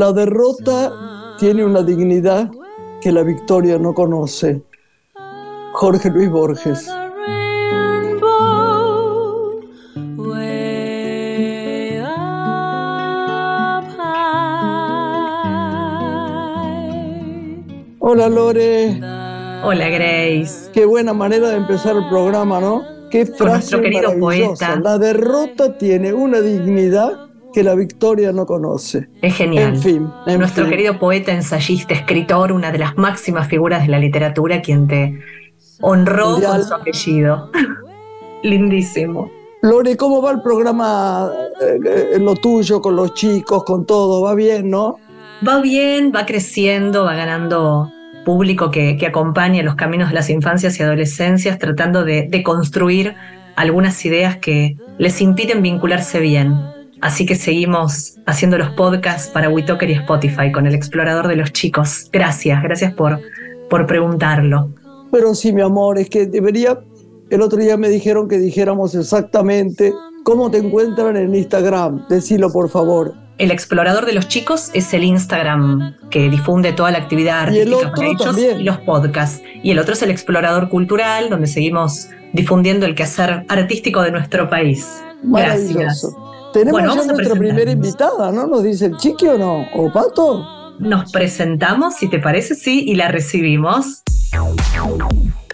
La derrota tiene una dignidad que la victoria no conoce. Jorge Luis Borges. Hola Lore. Hola Grace. Qué buena manera de empezar el programa, ¿no? Qué frase nuestro querido maravillosa. poeta. La derrota tiene una dignidad que la victoria no conoce. Es genial. En fin, en Nuestro fin. querido poeta, ensayista, escritor, una de las máximas figuras de la literatura, quien te honró Mundial. con su apellido. Lindísimo. Lore, ¿cómo va el programa eh, en lo tuyo, con los chicos, con todo? ¿Va bien, no? Va bien, va creciendo, va ganando público que, que acompaña los caminos de las infancias y adolescencias, tratando de, de construir algunas ideas que les impiden vincularse bien. Así que seguimos haciendo los podcasts para WeTalker y Spotify con el explorador de los chicos. Gracias, gracias por, por preguntarlo. Pero sí, mi amor, es que debería. El otro día me dijeron que dijéramos exactamente cómo te encuentran en Instagram. Decilo, por favor. El explorador de los chicos es el Instagram que difunde toda la actividad Y el artística otro para ellos también. y los podcasts. Y el otro es el explorador cultural, donde seguimos difundiendo el quehacer artístico de nuestro país. Gracias. Tenemos Bueno, ya nuestra primera invitada, ¿no? ¿Nos dice el chiqui o no? ¿O Pato? Nos presentamos, si te parece, sí, y la recibimos.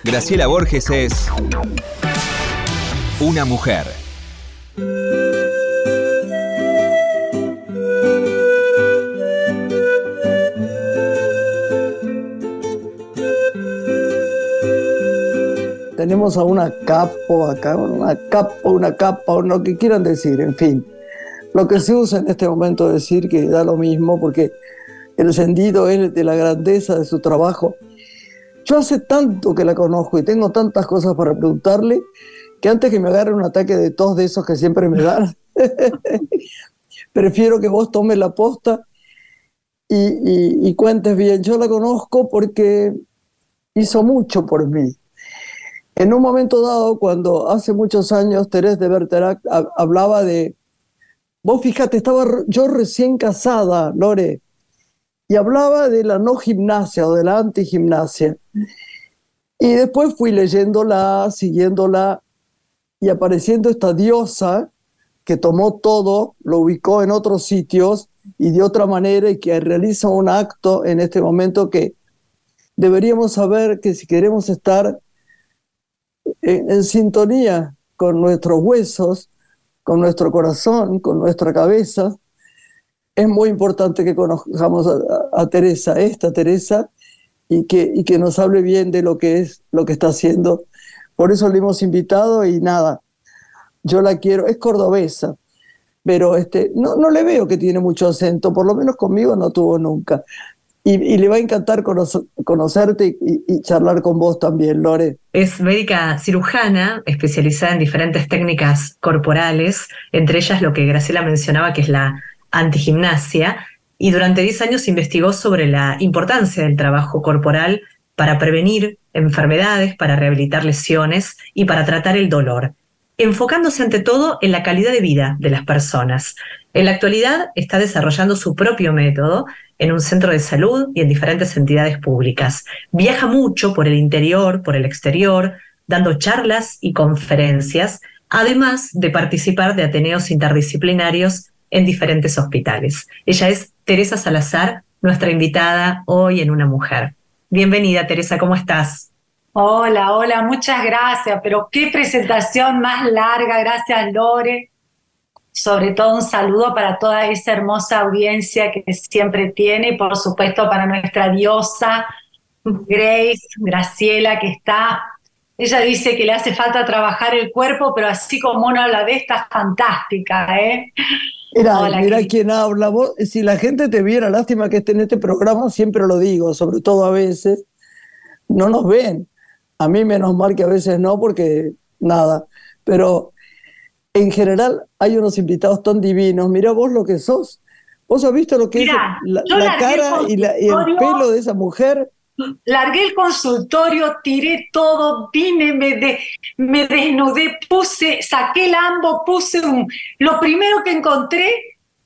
Graciela Borges es una mujer. Tenemos a una capo acá, una capo, una capa, lo que quieran decir, en fin. Lo que se usa en este momento decir que da lo mismo porque el sentido es de la grandeza de su trabajo. Yo hace tanto que la conozco y tengo tantas cosas para preguntarle que antes que me agarre un ataque de tos de esos que siempre me dan, prefiero que vos tomes la posta y, y- y cuentes bien. Yo la conozco porque hizo mucho por mí. En un momento dado, cuando hace muchos años Terés de Berterac ha- hablaba de, vos fíjate, estaba yo recién casada, Lore, y hablaba de la no gimnasia o de la antigimnasia. Y después fui leyéndola, siguiéndola, y apareciendo esta diosa que tomó todo, lo ubicó en otros sitios y de otra manera, y que realiza un acto en este momento que deberíamos saber que si queremos estar en, sintonía con nuestros huesos, con nuestro corazón, con nuestra cabeza, es muy importante que conozcamos a, a Teresa, esta Teresa, y que, y que nos hable bien de lo que es, lo que está haciendo. Por eso le hemos invitado y nada, yo la quiero, es cordobesa, pero este, no, no le veo que tiene mucho acento, por lo menos conmigo no tuvo nunca. Y, le va a encantar conocer- conocerte y, y charlar con vos también, Lore. Es médica cirujana, especializada en diferentes técnicas corporales, entre ellas lo que Graciela mencionaba, que es la antigimnasia, y durante 10 años investigó sobre la importancia del trabajo corporal para prevenir enfermedades, para rehabilitar lesiones y para tratar el dolor, enfocándose ante todo en la calidad de vida de las personas. En la actualidad está desarrollando su propio método en un centro de salud y en diferentes entidades públicas. Viaja mucho por el interior, por el exterior, dando charlas y conferencias, además de participar de ateneos interdisciplinarios en diferentes hospitales. Ella es Teresa Salazar, nuestra invitada hoy en Una Mujer. Bienvenida, Teresa, ¿cómo estás? Hola, hola, muchas gracias, pero qué presentación más larga, gracias Lore. Sobre todo un saludo para toda esa hermosa audiencia que siempre tiene y por supuesto para nuestra diosa Grace, Graciela, que está, ella dice que le hace falta trabajar el cuerpo, pero así como uno la ve está fantástica, ¿eh? Mira, Hola, mira quién habla. Vos, si la gente te viera, lástima que esté en este programa, siempre lo digo, sobre todo a veces, no nos ven. A mí menos mal que a veces no, porque nada. Pero en general hay unos invitados tan divinos. Mira vos lo que sos. ¿Vos has visto lo que Mirá, es la, el cara y, la- y el pelo de esa mujer? Largué el consultorio, tiré todo, vine, me, de- me desnudé, puse, saqué el ambo, puse un, lo primero que encontré,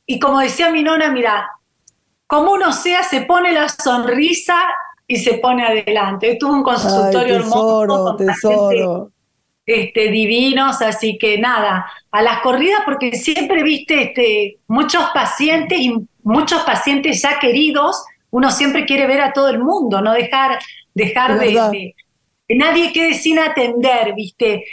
y como decía mi nona, mira, como uno sea, se pone la sonrisa y se pone adelante. tuve un consultorio hermoso tesoro. Este, divinos, así que nada, a las corridas porque siempre viste este, muchos pacientes y muchos pacientes ya queridos, uno siempre quiere ver a todo el mundo, no dejar, dejar de, que nadie quede sin atender, viste.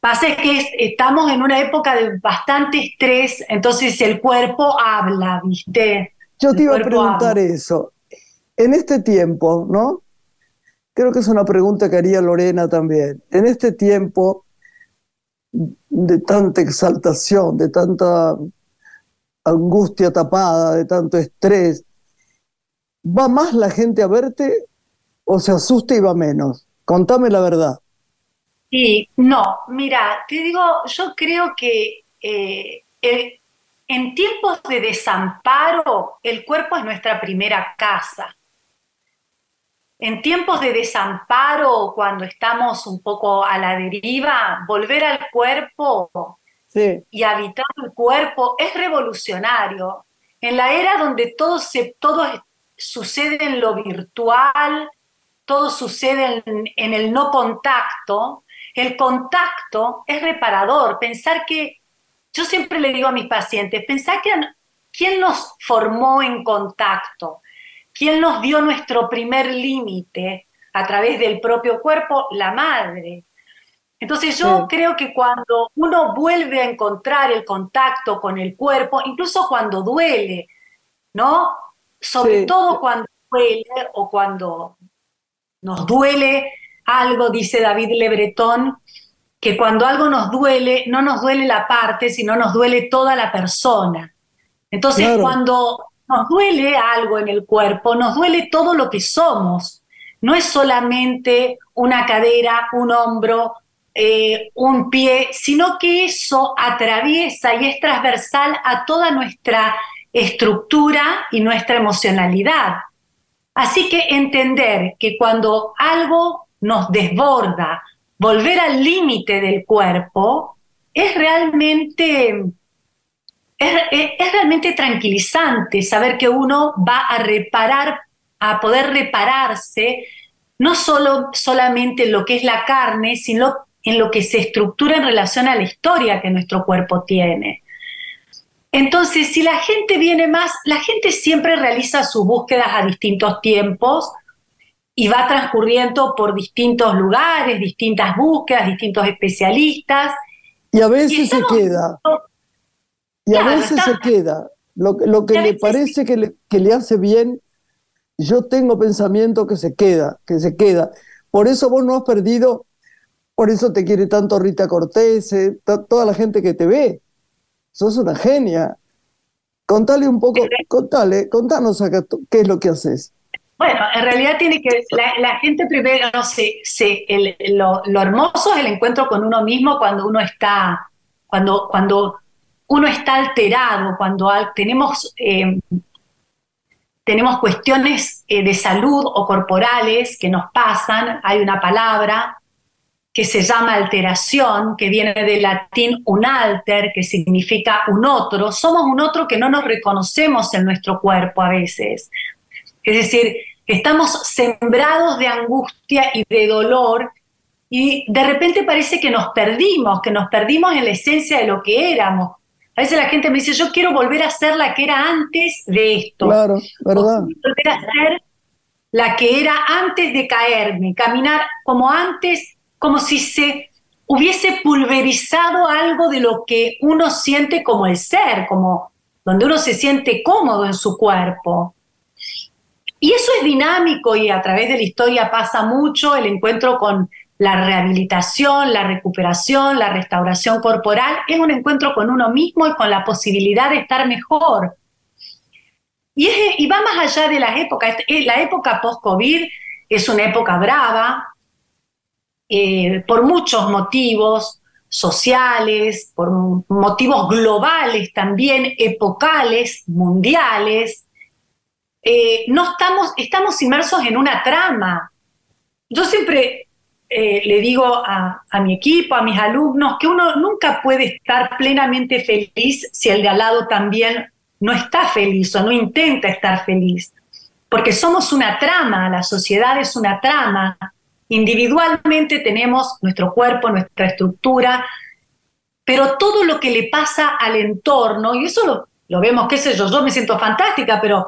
Pasa que estamos en una época de bastante estrés, entonces el cuerpo habla, ¿viste? Yo te iba a preguntar eso. En este tiempo, ¿no? Creo que es una pregunta que haría Lorena también. En este tiempo de tanta exaltación, de tanta angustia tapada, de tanto estrés, ¿va más la gente a verte o se asusta y va menos? Contame la verdad. Sí, no, mira, te digo, yo creo que eh, en tiempos de desamparo el cuerpo es nuestra primera casa. En tiempos de desamparo, cuando estamos un poco a la deriva, volver al cuerpo y habitar el cuerpo es revolucionario. En la era donde todo, se, todo sucede en lo virtual, todo sucede en, el no contacto, el contacto es reparador. Pensar que, yo siempre le digo a mis pacientes, pensar que quién nos formó en contacto, quién nos dio nuestro primer límite a través del propio cuerpo, la madre. Entonces yo creo que cuando uno vuelve a encontrar el contacto con el cuerpo, incluso cuando duele, ¿no? Sobre todo cuando duele o cuando nos duele algo, dice David Lebretón, que cuando algo nos duele, no nos duele la parte, sino nos duele toda la persona. Entonces, cuando nos duele algo en el cuerpo, nos duele todo lo que somos. No es solamente una cadera, un hombro, eh, un pie, sino que eso atraviesa y es transversal a toda nuestra estructura y nuestra emocionalidad. Así que entender que cuando algo nos desborda, volver al límite del cuerpo, es realmente, es, realmente tranquilizante saber que uno va a reparar, a poder repararse, no solo solamente en lo que es la carne, sino en lo que se estructura en relación a la historia que nuestro cuerpo tiene. Entonces, si la gente viene más, la gente siempre realiza sus búsquedas a distintos tiempos y va transcurriendo por distintos lugares, distintas búsquedas, distintos especialistas. Y a veces se queda. Y a veces se queda. Lo, lo que le parece que le, que le hace bien, yo tengo pensamiento que se queda, que se queda. Por eso vos no has perdido, por eso te quiere tanto Rita Cortés, eh, toda la gente que te ve sos una genia. Contale un poco, contale, contanos acá qué es lo que haces. Bueno, en realidad tiene que, la, gente primero, no sé, lo, hermoso es el encuentro con uno mismo cuando uno está, cuando, cuando uno está alterado, cuando tenemos, eh, tenemos cuestiones eh, de salud o corporales que nos pasan, hay una palabra, que se llama alteración, que viene del latín un alter, que significa un otro. Somos un otro que no nos reconocemos en nuestro cuerpo a veces. Es decir, estamos sembrados de angustia y de dolor y de repente parece que nos perdimos, que nos perdimos en la esencia de lo que éramos. A veces la gente me dice, yo quiero volver a ser la que era antes de esto. Claro, ¿verdad? volver a ser la que era antes de caerme, caminar como antes como si se hubiese pulverizado algo de lo que uno siente como el ser, como donde uno se siente cómodo en su cuerpo. Y eso es dinámico y a través de la historia pasa mucho el encuentro con la rehabilitación, la recuperación, la restauración corporal, es un encuentro con uno mismo y con la posibilidad de estar mejor. Y, va más allá de las épocas. La época post-COVID es una época brava, eh, por muchos motivos sociales, por motivos globales también, epocales, mundiales. Eh, no estamos, estamos inmersos en una trama. Yo siempre eh, le digo a, mi equipo, a mis alumnos, que uno nunca puede estar plenamente feliz si el de al lado también no está feliz o no intenta estar feliz, porque somos una trama, la sociedad es una trama. Individualmente tenemos nuestro cuerpo, nuestra estructura, pero todo lo que le pasa al entorno, y eso lo, lo vemos, qué sé yo, yo me siento fantástica, pero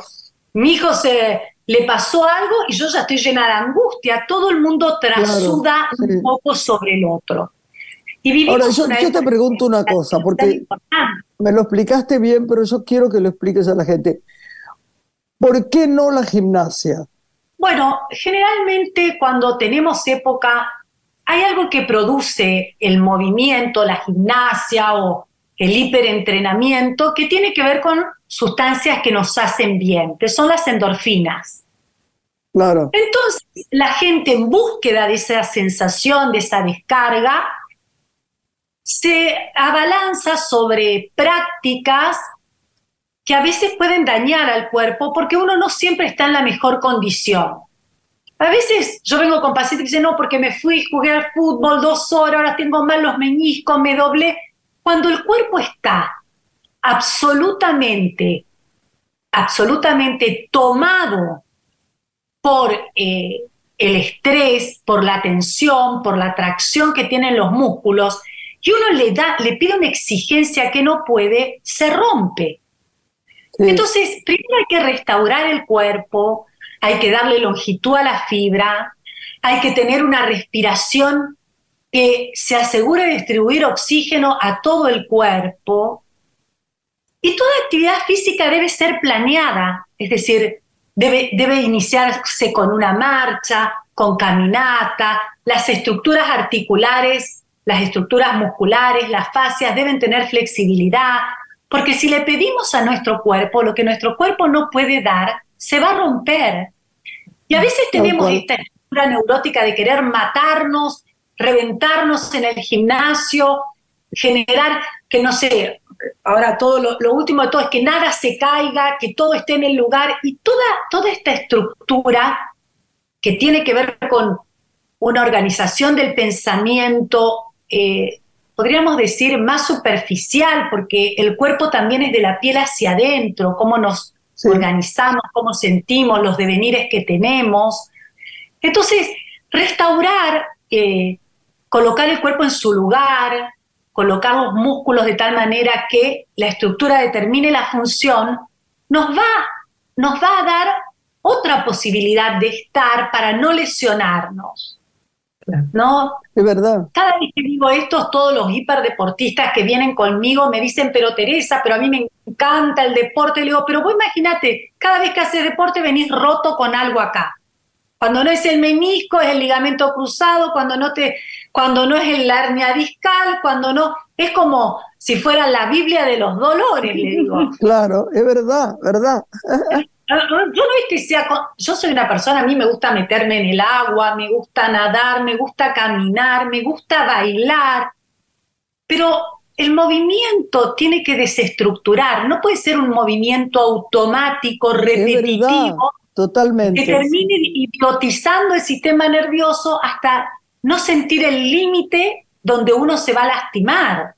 mi hijo se, le pasó algo y yo ya estoy llena de angustia. Todo el mundo trasuda un poco sobre el otro. Y Ahora, yo, te pregunto una cosa, porque me lo explicaste bien, pero yo quiero que lo expliques a la gente. ¿Por qué no la gimnasia? Bueno, generalmente cuando tenemos época, hay algo que produce el movimiento, la gimnasia o el hiperentrenamiento, que tiene que ver con sustancias que nos hacen bien, que son las endorfinas. Claro. Entonces, la gente en búsqueda de esa sensación, de esa descarga, se abalanza sobre prácticas que a veces pueden dañar al cuerpo porque uno no siempre está en la mejor condición. A veces yo vengo con pacientes que dicen, no, porque me fui, jugué al fútbol dos horas, ahora tengo mal los meñiscos, me doblé. Cuando el cuerpo está absolutamente, absolutamente tomado por eh, el estrés, por la tensión, por la tracción que tienen los músculos, y uno le da, le pide una exigencia que no puede, se rompe. Entonces, primero hay que restaurar el cuerpo, hay que darle longitud a la fibra, hay que tener una respiración que se asegure distribuir oxígeno a todo el cuerpo. Y toda actividad física debe ser planeada, es decir, debe, debe iniciarse con una marcha, con caminata, las estructuras articulares, las estructuras musculares, las fascias deben tener flexibilidad, porque si le pedimos a nuestro cuerpo lo que nuestro cuerpo no puede dar, se va a romper. Y a veces tenemos esta estructura neurótica de querer matarnos reventarnos en el gimnasio, generar que no sé, ahora todo lo, último de todo es que nada se caiga, que todo esté en el lugar y toda, toda esta estructura que tiene que ver con una organización del pensamiento, eh, podríamos decir más superficial, porque el cuerpo también es de la piel hacia adentro, cómo nos organizamos, cómo sentimos, los devenires que tenemos. Entonces, restaurar eh, colocar el cuerpo en su lugar, colocar los músculos de tal manera que la estructura determine la función, nos va, nos va a dar otra posibilidad de estar para no lesionarnos. ¿No? Es verdad. Cada vez que digo esto, todos los hiperdeportistas que vienen conmigo me dicen, pero Teresa, pero a mí me encanta el deporte. Le digo, pero vos imagínate, cada vez que haces deporte venís roto con algo acá. Cuando no es el menisco, es el ligamento cruzado, cuando no te, cuando no es el hernia discal, cuando no, es como si fuera la Biblia de los dolores, le digo. Claro, es verdad, verdad. Yo no es que sea, yo soy una persona, a mí me gusta meterme en el agua, me gusta nadar, me gusta caminar, me gusta bailar, pero el movimiento tiene que desestructurar, no puede ser un movimiento automático, repetitivo, Totalmente. Que termine hipnotizando el sistema nervioso hasta no sentir el límite donde uno se va a lastimar.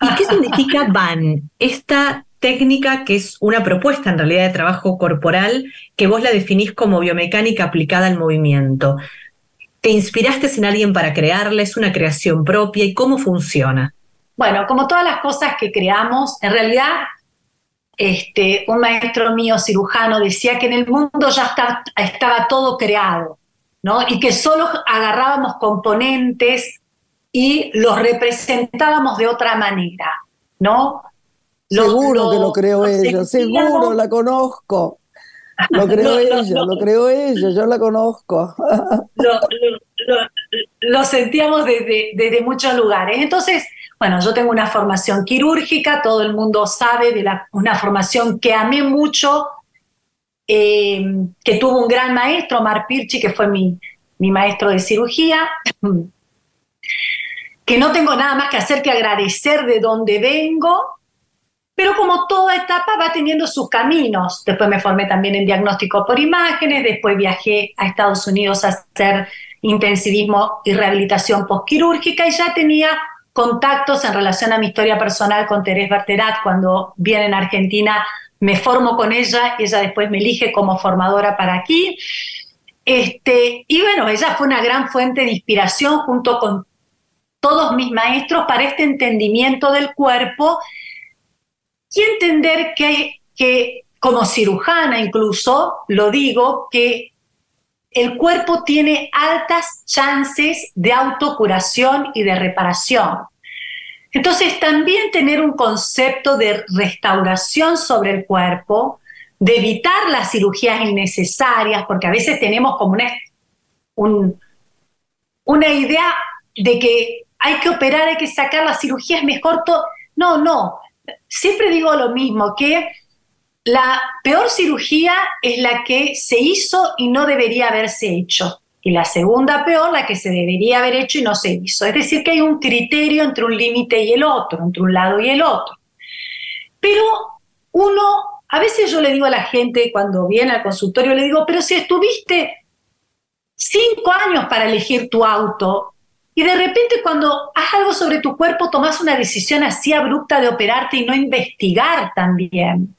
¿Y qué significa BAN? Esta técnica que es una propuesta en realidad de trabajo corporal que vos la definís como biomecánica aplicada al movimiento. ¿Te inspiraste en alguien para crearla? ¿Es una creación propia? ¿Y cómo funciona? Bueno, como todas las cosas que creamos, en realidad este, un maestro mío cirujano decía que en el mundo ya estaba todo creado, ¿no? Y que solo agarrábamos componentes y los representábamos de otra manera, ¿no? seguro que lo creó ella, seguro la conozco. Lo creó ella, lo creó ella, yo la conozco. lo, sentíamos desde, desde muchos lugares. Entonces, bueno, yo tengo una formación quirúrgica, todo el mundo sabe de la, una formación que amé mucho, eh, que tuvo un gran maestro, Mar Pirchi, que fue mi, mi maestro de cirugía, que no tengo nada más que hacer que agradecer de dónde vengo, pero como toda etapa va teniendo sus caminos. Después me formé también en diagnóstico por imágenes, después viajé a Estados Unidos a hacer intensivismo y rehabilitación postquirúrgica y ya tenía contactos en relación a mi historia personal con Teresa Berterat cuando viene en Argentina me formo con ella, ella después me elige como formadora para aquí. Este, y bueno, ella fue una gran fuente de inspiración junto con todos mis maestros para este entendimiento del cuerpo y entender que, que como cirujana incluso, lo digo, que el cuerpo tiene altas chances de autocuración y de reparación. Entonces, también tener un concepto de restauración sobre el cuerpo, de evitar las cirugías innecesarias, porque a veces tenemos como una, una idea de que hay que operar, hay que sacar la cirugía, es mejor todo. No, no. Siempre digo lo mismo, que la peor cirugía es la que se hizo y no debería haberse hecho. Y la segunda peor, la que se debería haber hecho y no se hizo. Es decir, que hay un criterio entre un límite y el otro, entre un lado y el otro. Pero uno, a veces yo le digo a la gente cuando viene al consultorio, le digo, pero si estuviste cinco años para elegir tu auto y de repente cuando haz algo sobre tu cuerpo tomas una decisión así abrupta de operarte y no investigar también.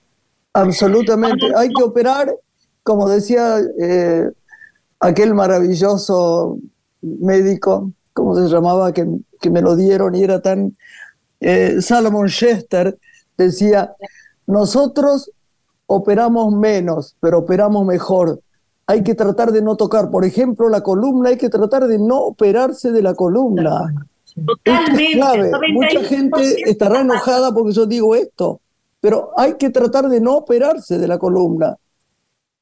Absolutamente. Hay que operar, como decía eh, aquel maravilloso médico, ¿cómo se llamaba? Que, me lo dieron y era tan... Eh, Salomon Chester decía, nosotros operamos menos, pero operamos mejor. Hay que tratar de no tocar, por ejemplo, la columna, hay que tratar de no operarse de la columna. Totalmente. Mucha gente estará enojada porque yo digo esto, pero hay que tratar de no operarse de la columna.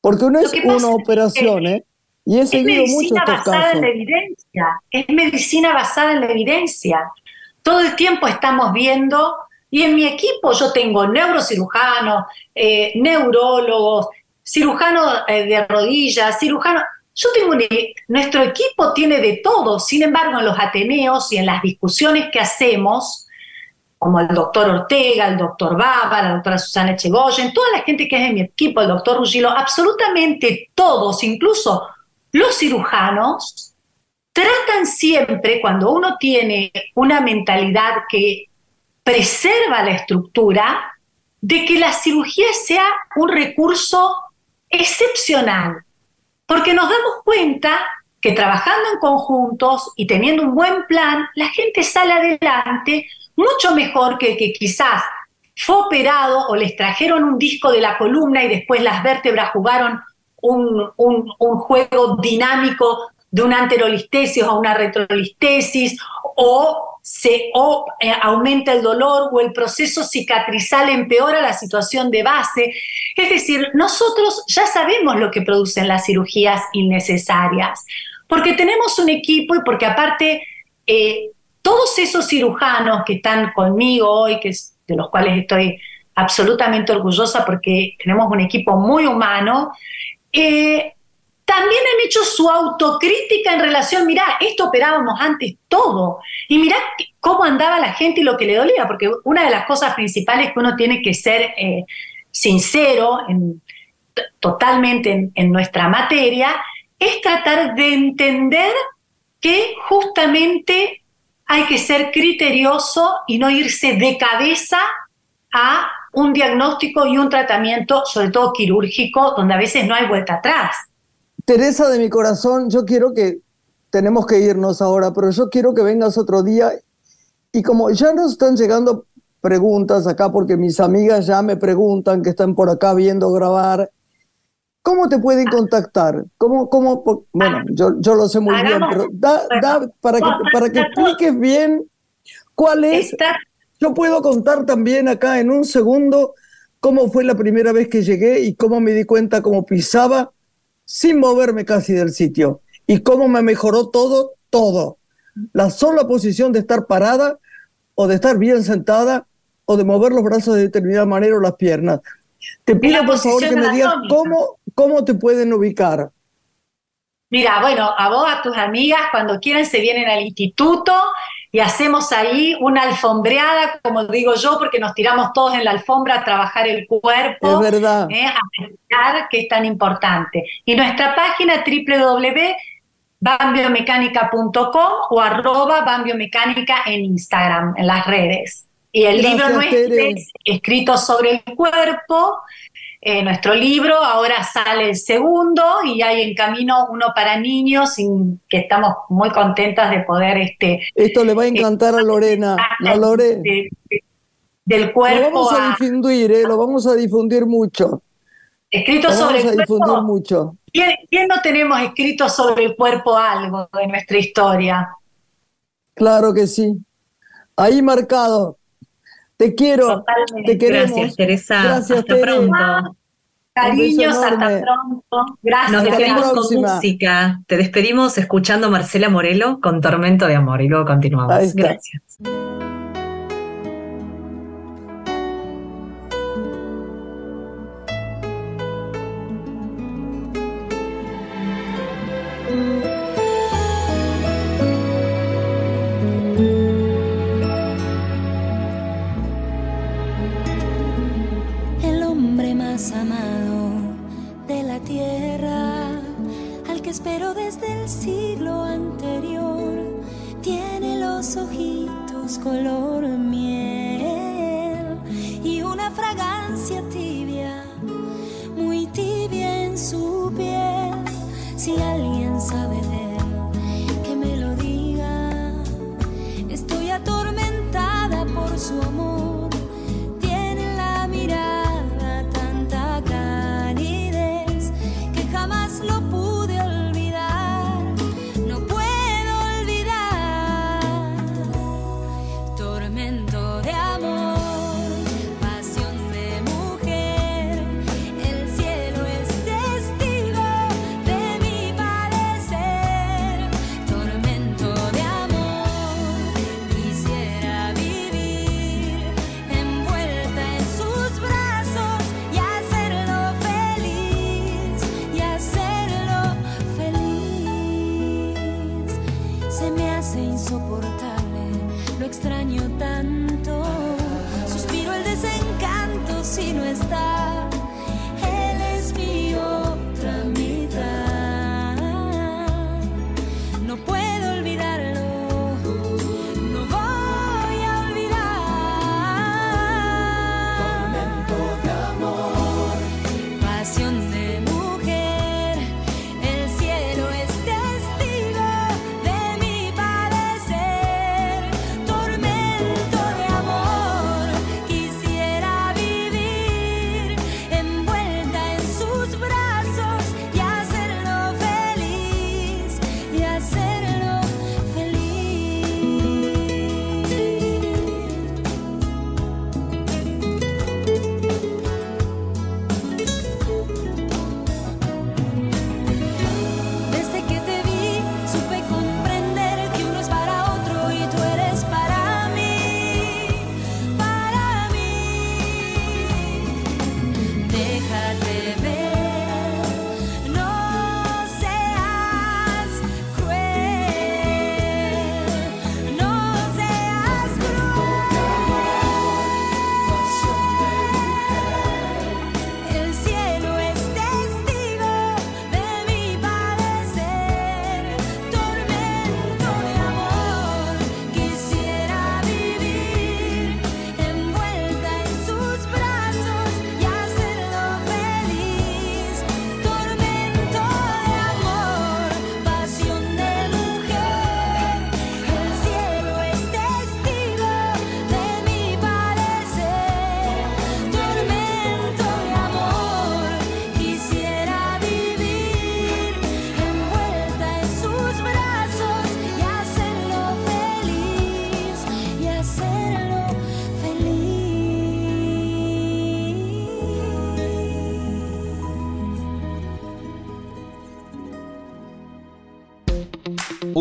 Porque no es una operación, ¿eh? Y he es medicina basada en la evidencia, es medicina basada en la evidencia. Todo el tiempo estamos viendo, y en mi equipo yo tengo neurocirujanos, eh, neurólogos, cirujanos eh, de rodillas, cirujanos. Yo tengo nuestro equipo tiene de todo, sin embargo, en los Ateneos y en las discusiones que hacemos, como el doctor Ortega, el doctor Baba, la doctora Susana Echegoyen, toda la gente que es de mi equipo, el doctor Rugilo, absolutamente todos, incluso los cirujanos tratan siempre, cuando uno tiene una mentalidad que preserva la estructura, de que la cirugía sea un recurso excepcional, porque nos damos cuenta que trabajando en conjuntos y teniendo un buen plan, la gente sale adelante mucho mejor que que quizás fue operado o les trajeron un disco de la columna y después las vértebras jugaron un, juego dinámico de una anterolistesis o una retrolistesis, o se eh, aumenta el dolor o el proceso cicatrizal empeora la situación de base. Es decir, nosotros ya sabemos lo que producen las cirugías innecesarias, porque tenemos un equipo y porque aparte eh, todos esos cirujanos que están conmigo hoy, que de los cuales estoy absolutamente orgullosa porque tenemos un equipo muy humano, eh, también han hecho su autocrítica en relación, mirá, esto operábamos antes todo, y mirá cómo andaba la gente y lo que le dolía, porque una de las cosas principales que uno tiene que ser eh, sincero totalmente en, en nuestra materia, es tratar de entender que justamente hay que ser criterioso y no irse de cabeza a un diagnóstico y un tratamiento, sobre todo quirúrgico, donde a veces no hay vuelta atrás. Teresa de mi corazón, yo quiero que, tenemos que irnos ahora, pero yo quiero que vengas otro día y como ya nos están llegando preguntas acá, porque mis amigas ya me preguntan que están por acá viendo grabar, ¿cómo te pueden contactar? ¿Cómo, cómo, bueno, yo, yo lo sé muy bien, pero da, da, para, que, para que expliques bien cuál es. Yo puedo contar también acá en un segundo cómo fue la primera vez que llegué y cómo me di cuenta cómo pisaba sin moverme casi del sitio y cómo me mejoró todo, todo. La sola posición de estar parada o de estar bien sentada o de mover los brazos de determinada manera o las piernas. Te pido por favor que me digas cómo, cómo te pueden ubicar. Mira, bueno, a vos, a tus amigas, cuando quieran se vienen al instituto y hacemos ahí una alfombreada, como digo yo, porque nos tiramos todos en la alfombra a trabajar el cuerpo. Es verdad. ¿eh? a pensar que es tan importante. Y nuestra página www.bambiomecánica.com o arroba bambiomecánica en Instagram, en las redes. Y el libro nuestro es escrito sobre el cuerpo. Eh, nuestro libro ahora sale el segundo y hay en camino uno para niños que estamos muy contentas de poder este esto le va a encantar a Lorena ¿no, Lore? del cuerpo lo vamos a, difundir ¿eh? lo vamos a difundir mucho. Escrito sobre vamos a difundir mucho. ¿Quién, ¿Quién no tenemos escrito sobre el cuerpo algo de nuestra historia. Claro que sí. Ahí marcado te quiero, te queremos. Gracias, Teresa. Gracias, hasta pronto. Cariños, hasta pronto. Gracias. Nos despedimos con música. Te despedimos escuchando Marcela Morelo con Tormento de Amor y luego continuamos. Gracias. Espero desde el siglo anterior. Tiene los ojitos color miel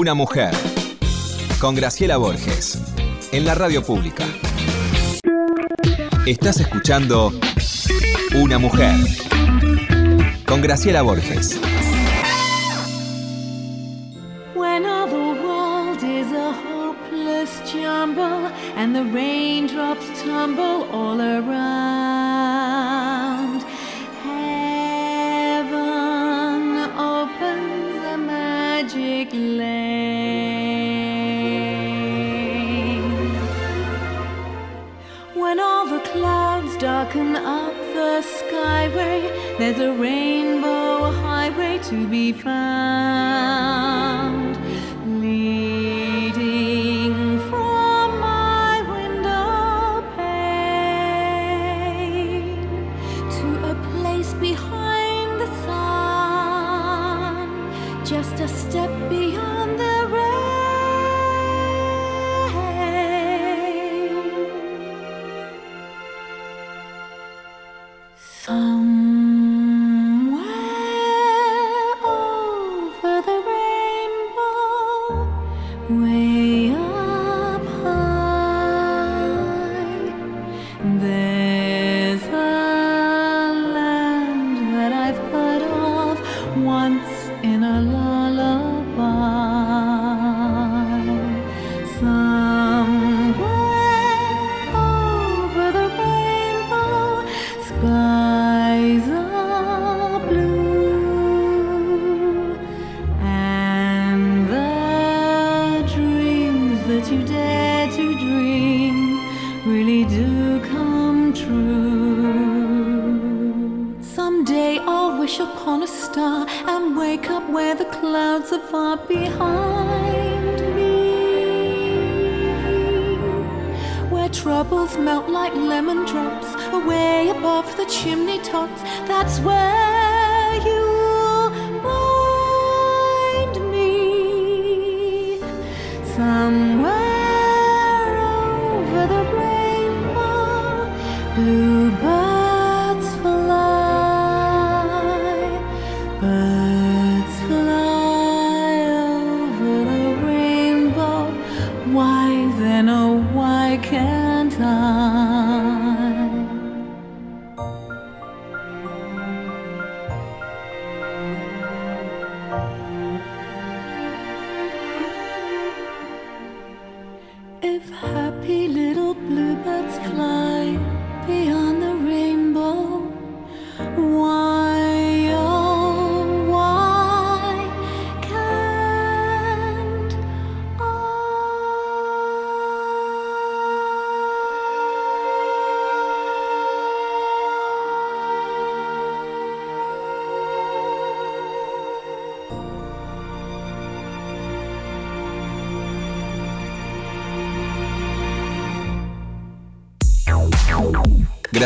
Una mujer. Con Graciela Borges. En la radio pública. Estás escuchando Una mujer. Con Graciela Borges. Jumble and the raindrops tumble all around. Come true. Someday I'll wish upon a star and wake up where the clouds are far behind me where troubles melt like lemon drops away above the chimney tops. That's where you'll find me. Somewhere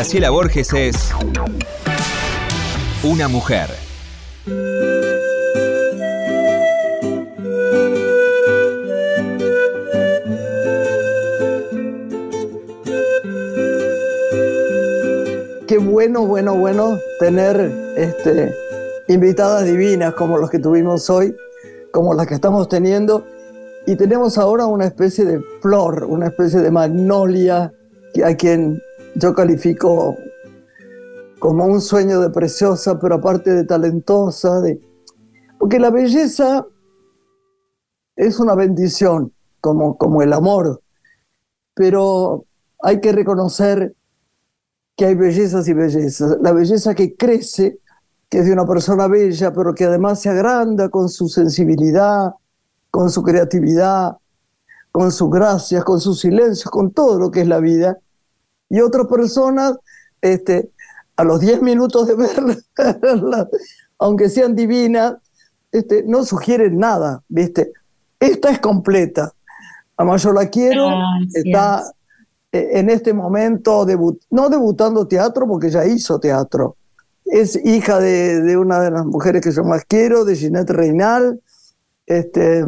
Graciela Borges es una mujer. Qué bueno, bueno, bueno tener este, invitadas divinas como los que tuvimos hoy, como las que estamos teniendo. Y tenemos ahora una especie de flor, una especie de magnolia, a quien yo califico como un sueño de preciosa, pero aparte de talentosa, de... porque la belleza es una bendición, como, como el amor, pero hay que reconocer que hay bellezas y bellezas. La belleza que crece, que es de una persona bella, pero que además se agranda con su sensibilidad, con su creatividad, con sus gracias, con sus silencios, con todo lo que es la vida. Y otras personas, este, a los 10 minutos de verla, aunque sean divinas, este, no sugieren nada, ¿viste? Esta es completa. Además, yo la quiero, Gracias. está eh, en este momento, debu- no debutando teatro, porque ya hizo teatro. Es hija de, de una de las mujeres que yo más quiero, de Ginette Reinal, este,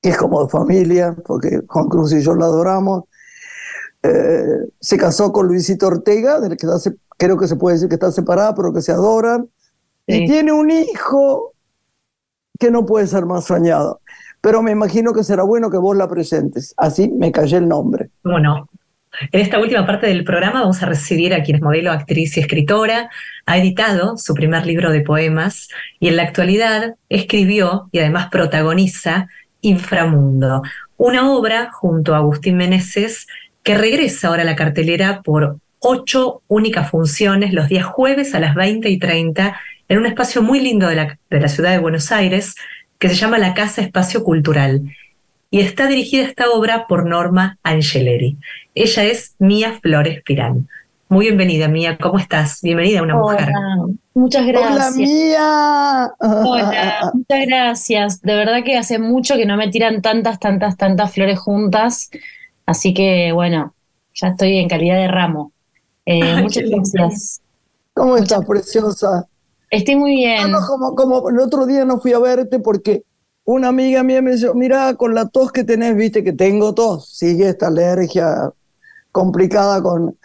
que es como de familia, porque Juan Cruz y yo la adoramos. Eh, se casó con Luisito Ortega, del que se- creo que se puede decir que está separada, pero que se adoran. Y tiene un hijo que no puede ser más soñado. Pero me imagino que será bueno que vos la presentes. Así me callé el nombre. ¿Cómo no? En esta última parte del programa vamos a recibir a quien es modelo, actriz y escritora. Ha editado su primer libro de poemas y en la actualidad escribió y además protagoniza Inframundo, una obra junto a Agustín Meneses que regresa ahora a la cartelera por ocho únicas funciones los días jueves a las 20 y 30 en un espacio muy lindo de la, de la ciudad de Buenos Aires que se llama la Casa Espacio Cultural y está dirigida esta obra por Norma Angeleri. Ella es Mía Flores Pirán. Muy bienvenida, Mía. ¿Cómo estás? Bienvenida a una mujer. Muchas gracias. Hola, Mía. Hola, muchas gracias. De verdad que hace mucho que no me tiran tantas, tantas, tantas flores juntas. Así que, bueno, ya estoy en calidad de ramo. Eh, muchas gracias. ¿Cómo estás, preciosa? Estoy muy bien. como, como el otro día no fui a verte porque una amiga mía me dijo, mira, con la tos que tenés, viste que tengo tos, sigue esta alergia complicada con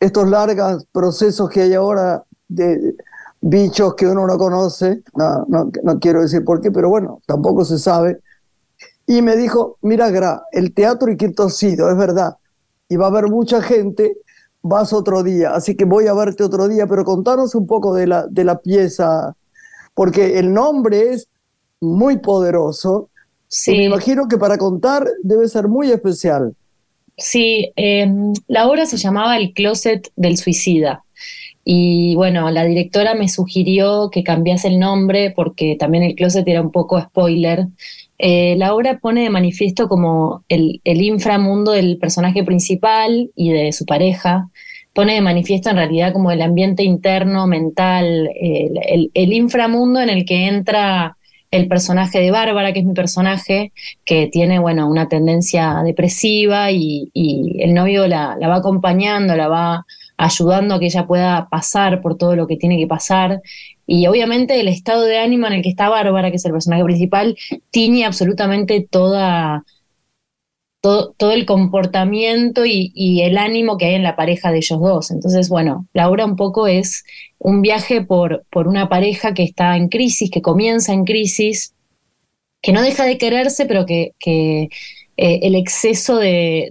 estos largos procesos que hay ahora de bichos que uno no conoce, no, no, no quiero decir por qué, pero bueno, tampoco se sabe. Y me dijo, mira, Gra, el teatro y Sido, es verdad, y va a haber mucha gente, vas otro día, así que voy a verte otro día, pero contanos un poco de la, de la pieza, porque el nombre es muy poderoso. Sí. me imagino que para contar debe ser muy especial. Sí, em, la obra se llamaba El Closet del Suicida. Y bueno, la directora me sugirió que cambiase el nombre porque también el closet era un poco spoiler. Eh, la obra pone de manifiesto como el, inframundo del personaje principal y de su pareja. Pone de manifiesto en realidad como el ambiente interno, mental, el inframundo en el que entra el personaje de Bárbara, que es mi personaje, que tiene, bueno, una tendencia depresiva y, el novio la, va acompañando, la va ayudando a que ella pueda pasar por todo lo que tiene que pasar. Y obviamente el estado de ánimo en el que está Bárbara, que es el personaje principal, tiene absolutamente toda, todo, el comportamiento y, el ánimo que hay en la pareja de ellos dos. Entonces, bueno, la obra un poco es un viaje por, por una pareja que está en crisis, que comienza en crisis, que no deja de quererse, pero que, eh, el exceso de,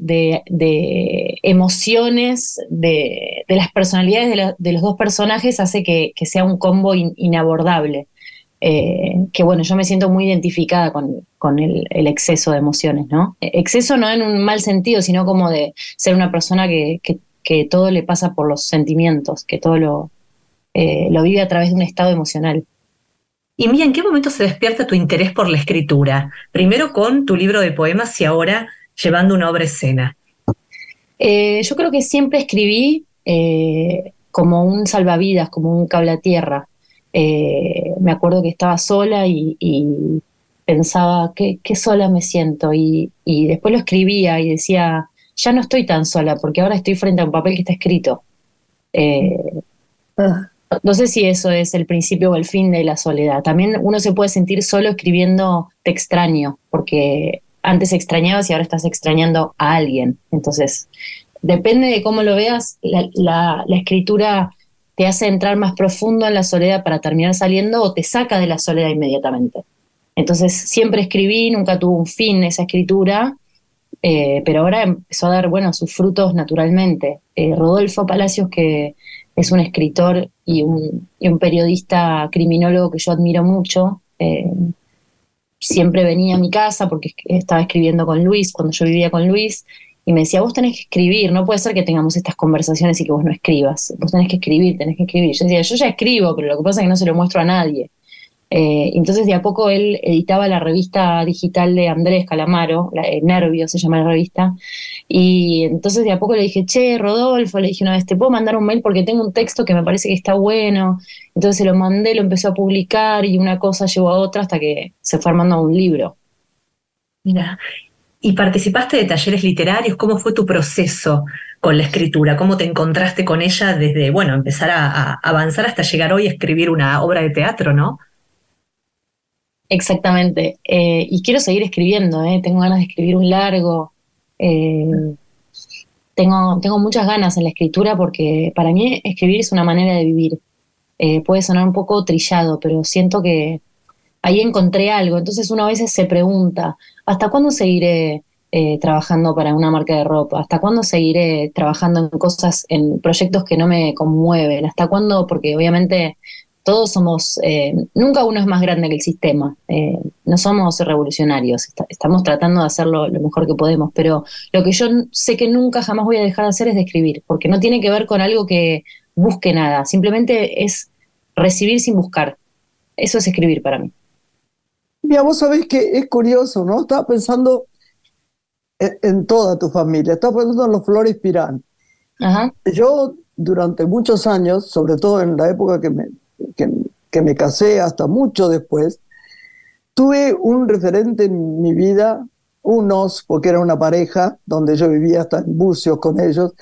emociones de, las personalidades de, los dos personajes hace que, sea un combo inabordable. Eh, que bueno, yo me siento muy identificada con, el, exceso de emociones, ¿no? Exceso no en un mal sentido, sino como de ser una persona que, todo le pasa por los sentimientos, que todo lo, eh, lo vive a través de un estado emocional. Y Mía, ¿en qué momento se despierta tu interés por la escritura? Primero con tu libro de poemas y ahora llevando una obra escena. Eh, yo creo que siempre escribí como un salvavidas, como un cable a tierra. Eh, me acuerdo que estaba sola y, pensaba, qué, sola me siento. Y, después lo escribía y decía, ya no estoy tan sola, porque ahora estoy frente a un papel que está escrito. Eh, ah. No sé si eso es el principio o el fin de la soledad. También uno se puede sentir solo escribiendo te extraño, porque antes extrañabas y ahora estás extrañando a alguien. Entonces, depende de cómo lo veas, la escritura te hace entrar más profundo en la soledad para terminar saliendo o te saca de la soledad inmediatamente. Entonces siempre escribí, nunca tuvo un fin esa escritura, eh, pero ahora empezó a dar, bueno, sus frutos naturalmente. Eh, Rodolfo Palacios, que es un escritor y un, periodista criminólogo que yo admiro mucho, eh, siempre venía a mi casa porque estaba escribiendo con Luis, cuando yo vivía con Luis, y me decía, vos tenés que escribir, no puede ser que tengamos estas conversaciones y que vos no escribas, vos tenés que escribir, tenés que escribir. Yo decía, yo ya escribo, pero lo que pasa es que no se lo muestro a nadie. Eh, entonces de a poco él editaba la revista digital de Andrés Calamaro, la, Nervio se llama la revista, y entonces de a poco le dije, che, Rodolfo, le dije una vez, ¿te puedo mandar un mail porque tengo un texto que me parece que está bueno? Entonces se lo mandé, lo empezó a publicar y una cosa llevó a otra hasta que se fue armando un libro. Mira, y participaste de talleres literarios. ¿Cómo fue tu proceso con la escritura? ¿Cómo te encontraste con ella desde, bueno, empezar a, avanzar hasta llegar hoy a escribir una obra de teatro, ¿no? Exactamente. Eh, y quiero seguir escribiendo, ¿eh? tengo ganas de escribir un largo. Eh, tengo, tengo muchas ganas en la escritura porque para mí escribir es una manera de vivir. puede sonar un poco trillado, pero siento que ahí encontré algo. Entonces uno a veces se pregunta, ¿hasta cuándo seguiré eh, trabajando para una marca de ropa? ¿Hasta cuándo seguiré trabajando en cosas, en proyectos que no me conmueven? ¿Hasta cuándo? Porque obviamente todos somos, eh, nunca uno es más grande que el sistema, eh, no somos revolucionarios, estamos tratando de hacerlo lo mejor que podemos, pero lo que yo sé que nunca jamás voy a dejar de hacer es de escribir, porque no tiene que ver con algo que busque nada, simplemente es recibir sin buscar. Eso es escribir para mí. Mira, vos sabés que es curioso, ¿no? Estaba pensando en, toda tu familia, estaba pensando en los Flores Pirán. Yo durante muchos años, sobre todo en la época que me, que, me casé, hasta mucho después, tuve un referente en mi vida, unos, porque era una pareja, donde yo vivía hasta en bucios con ellos,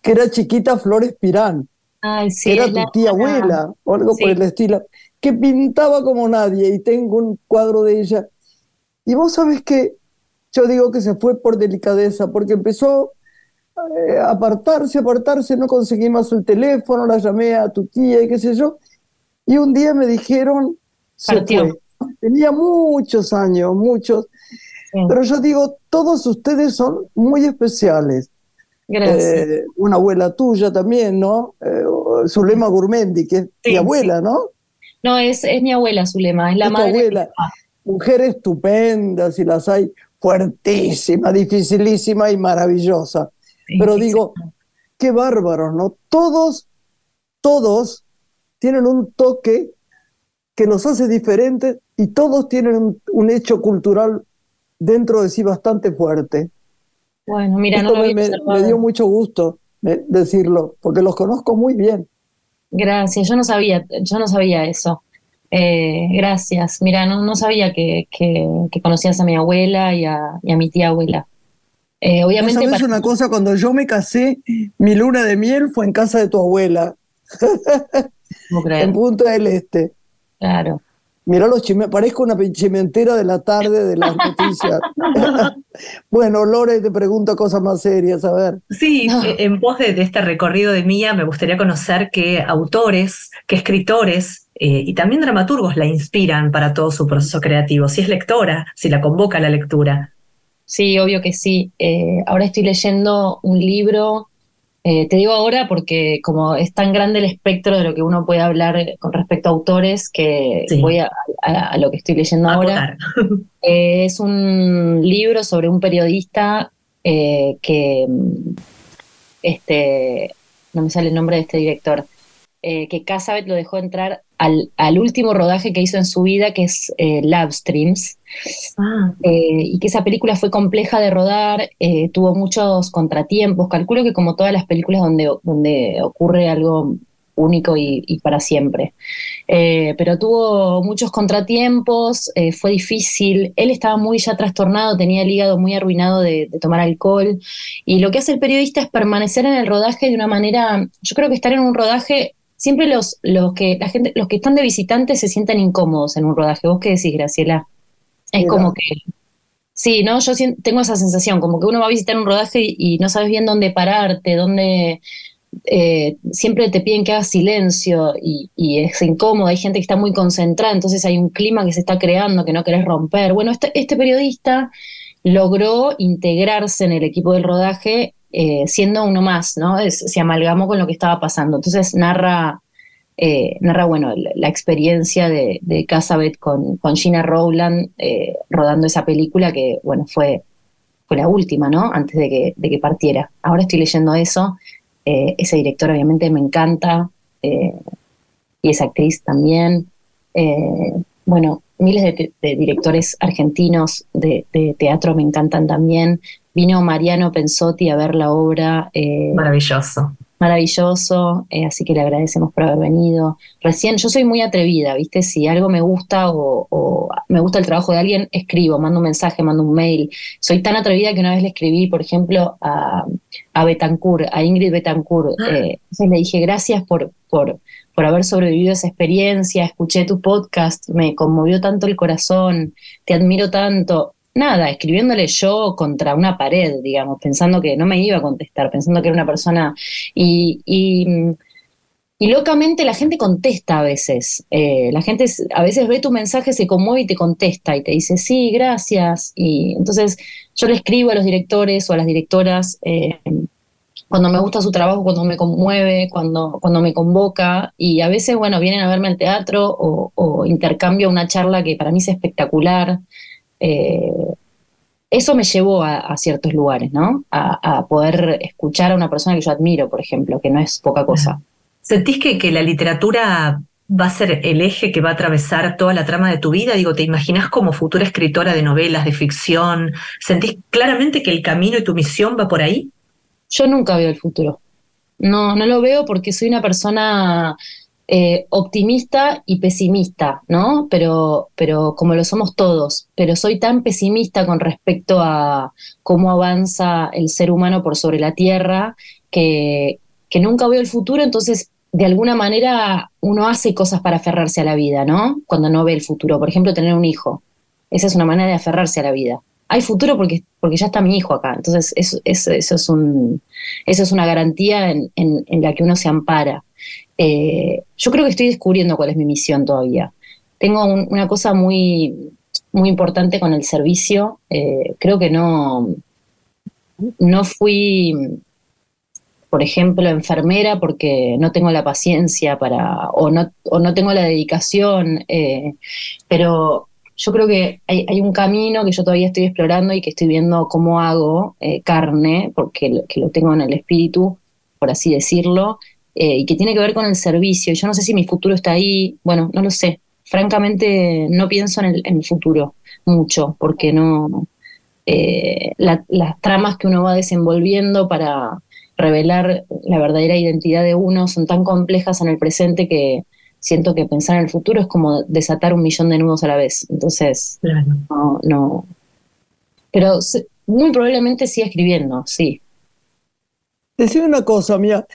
que era Chiquita Flores Pirán. que era tu tía abuela, o algo por el estilo, que pintaba como nadie, y tengo un cuadro de ella. Y vos sabés que yo digo que se fue por delicadeza, porque empezó eh, apartarse, apartarse, no conseguí más el teléfono, la llamé a tu tía y qué sé yo, y un día me dijeron, se fue. Tenía muchos años, muchos, pero yo digo, todos ustedes son muy especiales. Gracias. Eh, una abuela tuya también, ¿no? Eh, Zulema Gurmendi, que es mi abuela, ¿no? No, es, es mi abuela Zulema, es la madre. abuela. Mujeres estupendas y las hay fuertísima, dificilísima y maravillosa. Pero digo, qué bárbaros, ¿no? Todos, todos tienen un toque que los hace diferentes y todos tienen un, hecho cultural dentro de sí bastante fuerte. Bueno, mira, no me, me, dio mucho gusto eh, decirlo, porque los conozco muy bien. Gracias, yo no sabía, yo no sabía eso. Eh, gracias. Mira, no, no sabía que, que, conocías a mi abuela y a, y a mi tía abuela. Eh, obviamente. ¿Sabes una cosa? Cuando yo me casé, mi luna de miel fue en casa de tu abuela. en Punta del Este. Claro. Mira los chimentos, parezco una chimentera de la tarde de las noticias. bueno, Lore, te pregunto cosas más serias, a ver. Sí, en pos de, este recorrido de Mía, me gustaría conocer qué autores, qué escritores eh, y también dramaturgos la inspiran para todo su proceso creativo. Si es lectora, si la convoca a la lectura. Sí, obvio que sí. Eh, ahora estoy leyendo un libro, eh, te digo ahora porque como es tan grande el espectro de lo que uno puede hablar con respecto a autores, que voy a, lo que estoy leyendo ahora. Eh, es un libro sobre un periodista que, este, no me sale el nombre de este director, que Casabet lo dejó entrar al, último rodaje que hizo en su vida, que es eh, Love Streams, ah. eh, y que esa película fue compleja de rodar, eh, tuvo muchos contratiempos, calculo que como todas las películas donde, donde ocurre algo único y, para siempre. pero tuvo muchos contratiempos, fue difícil, él estaba muy ya trastornado, tenía el hígado muy arruinado de, de, tomar alcohol, y lo que hace el periodista es permanecer en el rodaje de una manera, yo creo que estar en un rodaje siempre los, los que la gente, los que están de visitantes se sientan incómodos en un rodaje. ¿Vos qué decís, Graciela? Es como que Sí, ¿no? Yo tengo esa sensación, como que uno va a visitar un rodaje y, no sabes bien dónde pararte, dónde eh, siempre te piden que hagas silencio y, es incómodo, hay gente que está muy concentrada, entonces hay un clima que se está creando que no querés romper. Bueno, este, este periodista logró integrarse en el equipo del rodaje eh, siendo uno más, ¿no? se amalgamó con lo que estaba pasando. Entonces narra, eh, narra bueno, la, experiencia de, de Casabet con, con Gina Rowland eh, rodando esa película que, bueno, fue, fue la última, ¿no? Antes de que, de que partiera. Ahora estoy leyendo eso. ese director obviamente me encanta y esa actriz también. bueno, miles de, directores argentinos de, de, teatro me encantan también. Vino Mariano Pensotti a ver la obra. Eh, maravilloso. Maravilloso, eh, así que le agradecemos por haber venido. Recién, yo soy muy atrevida, ¿viste? Si algo me gusta o, me gusta el trabajo de alguien, escribo, mando un mensaje, mando un mail. Soy tan atrevida que una vez le escribí, por ejemplo, a, a Betancourt, a Ingrid Betancourt. Ah. Eh, entonces le dije, gracias por, por, por haber sobrevivido esa experiencia, escuché tu podcast, me conmovió tanto el corazón, te admiro tanto nada, escribiéndole yo contra una pared, digamos, pensando que no me iba a contestar, pensando que era una persona. Y, y, locamente la gente contesta a veces. Eh, la gente a veces ve tu mensaje, se conmueve y te contesta y te dice, sí, gracias. Y entonces yo le escribo a los directores o a las directoras. Eh, cuando me gusta su trabajo, cuando me conmueve, cuando, cuando me convoca, y a veces, bueno, vienen a verme al teatro o, intercambio una charla que para mí es espectacular. Eh, eso me llevó a, ciertos lugares, ¿no? A, poder escuchar a una persona que yo admiro, por ejemplo, que no es poca cosa. ¿Sentís que, que la literatura va a ser el eje que va a atravesar toda la trama de tu vida? Digo, ¿te imaginas como futura escritora de novelas, de ficción? ¿Sentís claramente que el camino y tu misión va por ahí? Yo nunca veo el futuro. no, no lo veo porque soy una persona eh, optimista y pesimista, ¿no? Pero, pero como lo somos todos, pero soy tan pesimista con respecto a cómo avanza el ser humano por sobre la Tierra que, que nunca veo el futuro, entonces de alguna manera uno hace cosas para aferrarse a la vida, ¿no? Cuando no ve el futuro, por ejemplo, tener un hijo. Esa es una manera de aferrarse a la vida. Hay futuro porque, porque ya está mi hijo acá. Entonces, eso, eso, es, un, eso es una garantía en, en la que uno se ampara. Eh, yo creo que estoy descubriendo cuál es mi misión todavía. Tengo una cosa muy, muy importante con el servicio. Eh, creo que no, no fui, por ejemplo, enfermera porque no tengo la paciencia para, o no, o no tengo la dedicación, eh, pero yo creo que hay, un camino que yo todavía estoy explorando y que estoy viendo cómo hago carne, porque que lo tengo en el espíritu, por así decirlo, eh, y que tiene que ver con el servicio. Yo no sé si mi futuro está ahí, bueno, no lo sé. Francamente, no pienso en el, futuro mucho, porque no. Eh, las tramas que uno va desenvolviendo para revelar la verdadera identidad de uno son tan complejas en el presente que siento que pensar en el futuro es como desatar un millón de nudos a la vez. Entonces, no, no. Pero muy probablemente siga escribiendo, sí. Decime una cosa, mía.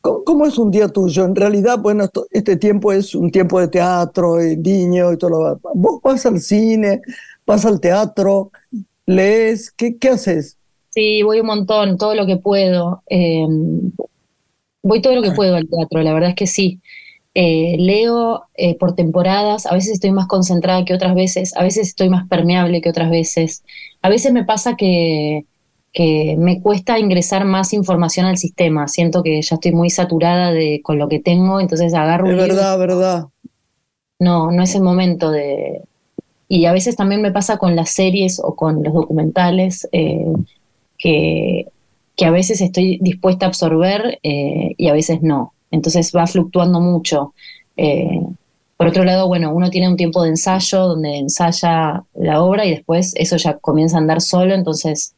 ¿Cómo, es un día tuyo? En realidad, bueno, este tiempo es un tiempo de teatro, y niño y todo lo demás. ¿Vos vas al cine, vas al teatro, lees? ¿Qué, qué haces? Sí, voy un montón, todo lo que puedo. Em, voy todo lo que ah. puedo al teatro, la verdad es que sí. Eh, leo eh, por temporadas, a veces estoy más concentrada que otras veces, a veces estoy más permeable que otras veces. A veces me pasa que que me cuesta ingresar más información al sistema. Siento que ya estoy muy saturada de, con lo que tengo, entonces agarro... Es verdad, verdad. No, no es el momento de... Y a veces también me pasa con las series o con los documentales eh, que, que, a veces estoy dispuesta a absorber y a veces no. Entonces va fluctuando mucho. Eh, por otro lado, bueno, uno tiene un tiempo de ensayo donde ensaya la obra y después eso ya comienza a andar solo, entonces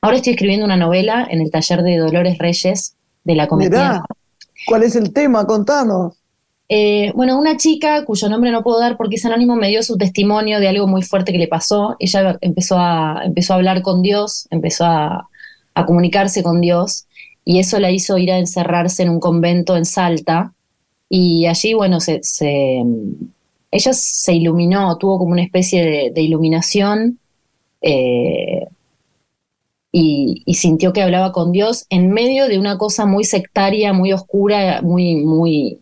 Ahora estoy escribiendo una novela en el taller de Dolores Reyes de la comedia. ¿Cuál es el tema? Contanos. Eh, bueno, una chica cuyo nombre no puedo dar porque es anónimo me dio su testimonio de algo muy fuerte que le pasó. Ella empezó a, empezó a hablar con Dios, empezó a, comunicarse con Dios y eso la hizo ir a encerrarse en un convento en Salta y allí, bueno, se, ella se iluminó, tuvo como una especie de, iluminación. Eh, y, sintió que hablaba con Dios en medio de una cosa muy sectaria, muy oscura, muy, muy,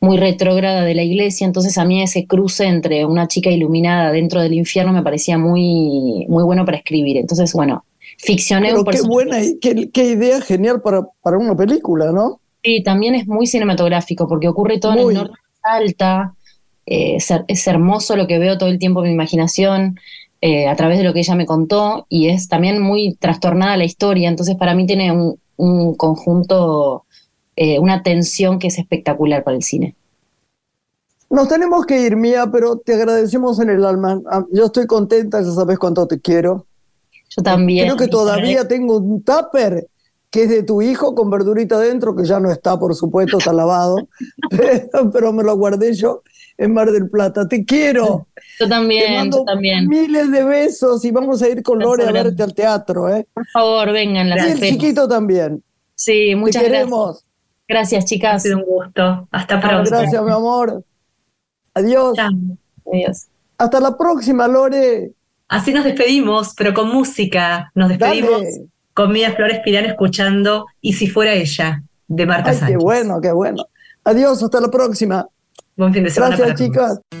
muy retrógrada de la iglesia. Entonces a mí ese cruce entre una chica iluminada dentro del infierno me parecía muy, muy bueno para escribir. Entonces, bueno, ficcioné un personaje. Qué buena, qué, qué idea genial para, para una película, ¿no? Sí, también es muy cinematográfico porque ocurre todo en el norte de Salta. Eh, es, hermoso lo que veo todo el tiempo en mi imaginación. Eh, a través de lo que ella me contó y es también muy trastornada la historia, entonces para mí tiene un, conjunto, eh, una tensión que es espectacular para el cine. Nos tenemos que ir, Mía, pero te agradecemos en el alma. Ah, yo estoy contenta, ya sabes cuánto te quiero. Yo también. Creo que todavía tengo un tupper que es de tu hijo con verdurita adentro, que ya no está, por supuesto, está lavado, pero me lo guardé yo en Mar del Plata. Te quiero. Yo también, yo también. Miles de besos y vamos a ir con Lore a verte al teatro. ¿eh? Por favor, vengan. Las y el chiquito también. Sí, muchas Te queremos. Gracias. chicas. Ha sido un gusto. Hasta pronto. Gracias, mi amor. Adiós. Adiós. Hasta la próxima, Lore. Así nos despedimos, pero con música. Nos despedimos con Mía Flores Pirán escuchando Y si fuera ella, de Marta Ay, Qué bueno, qué bueno. Adiós, hasta la próxima. Buen fin de semana. Gracias, chicas. ella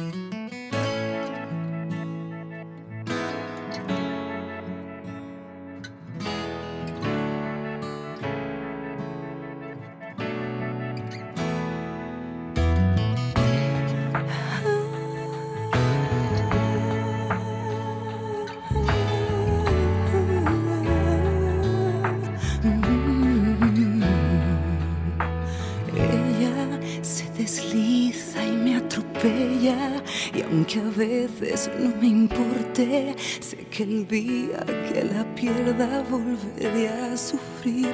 que el día que la pierda volveré a sufrir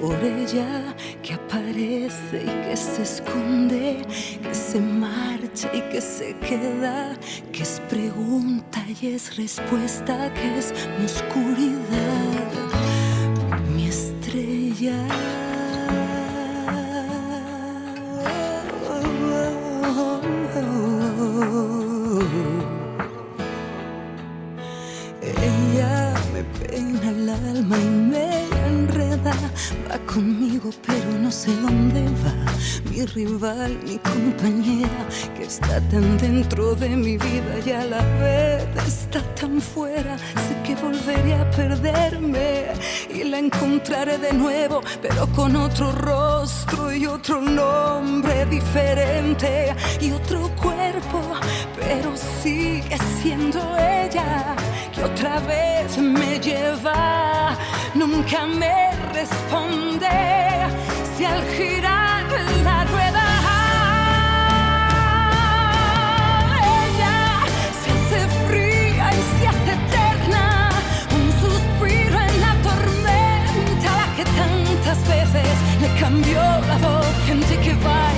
por ella que aparece y que se esconde, que se marcha y que se queda, que es pregunta y es respuesta, que es mi oscuridad, mi estrella. No sé dónde va. Mi rival, mi compañera, que está tan dentro de mi vida y a la vez está tan fuera. Sé que volveré a perderme y la encontraré de nuevo, pero con otro rostro y otro nombre diferente y otro cuerpo, pero sigue siendo ella que otra vez me lleva. Nunca me responde si al girar la rueda ella se hace fría y se hace eterna. Un suspiro en la tormenta, la que tantas veces le cambió la voz. Gente que va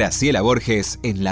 Graciela Borges en la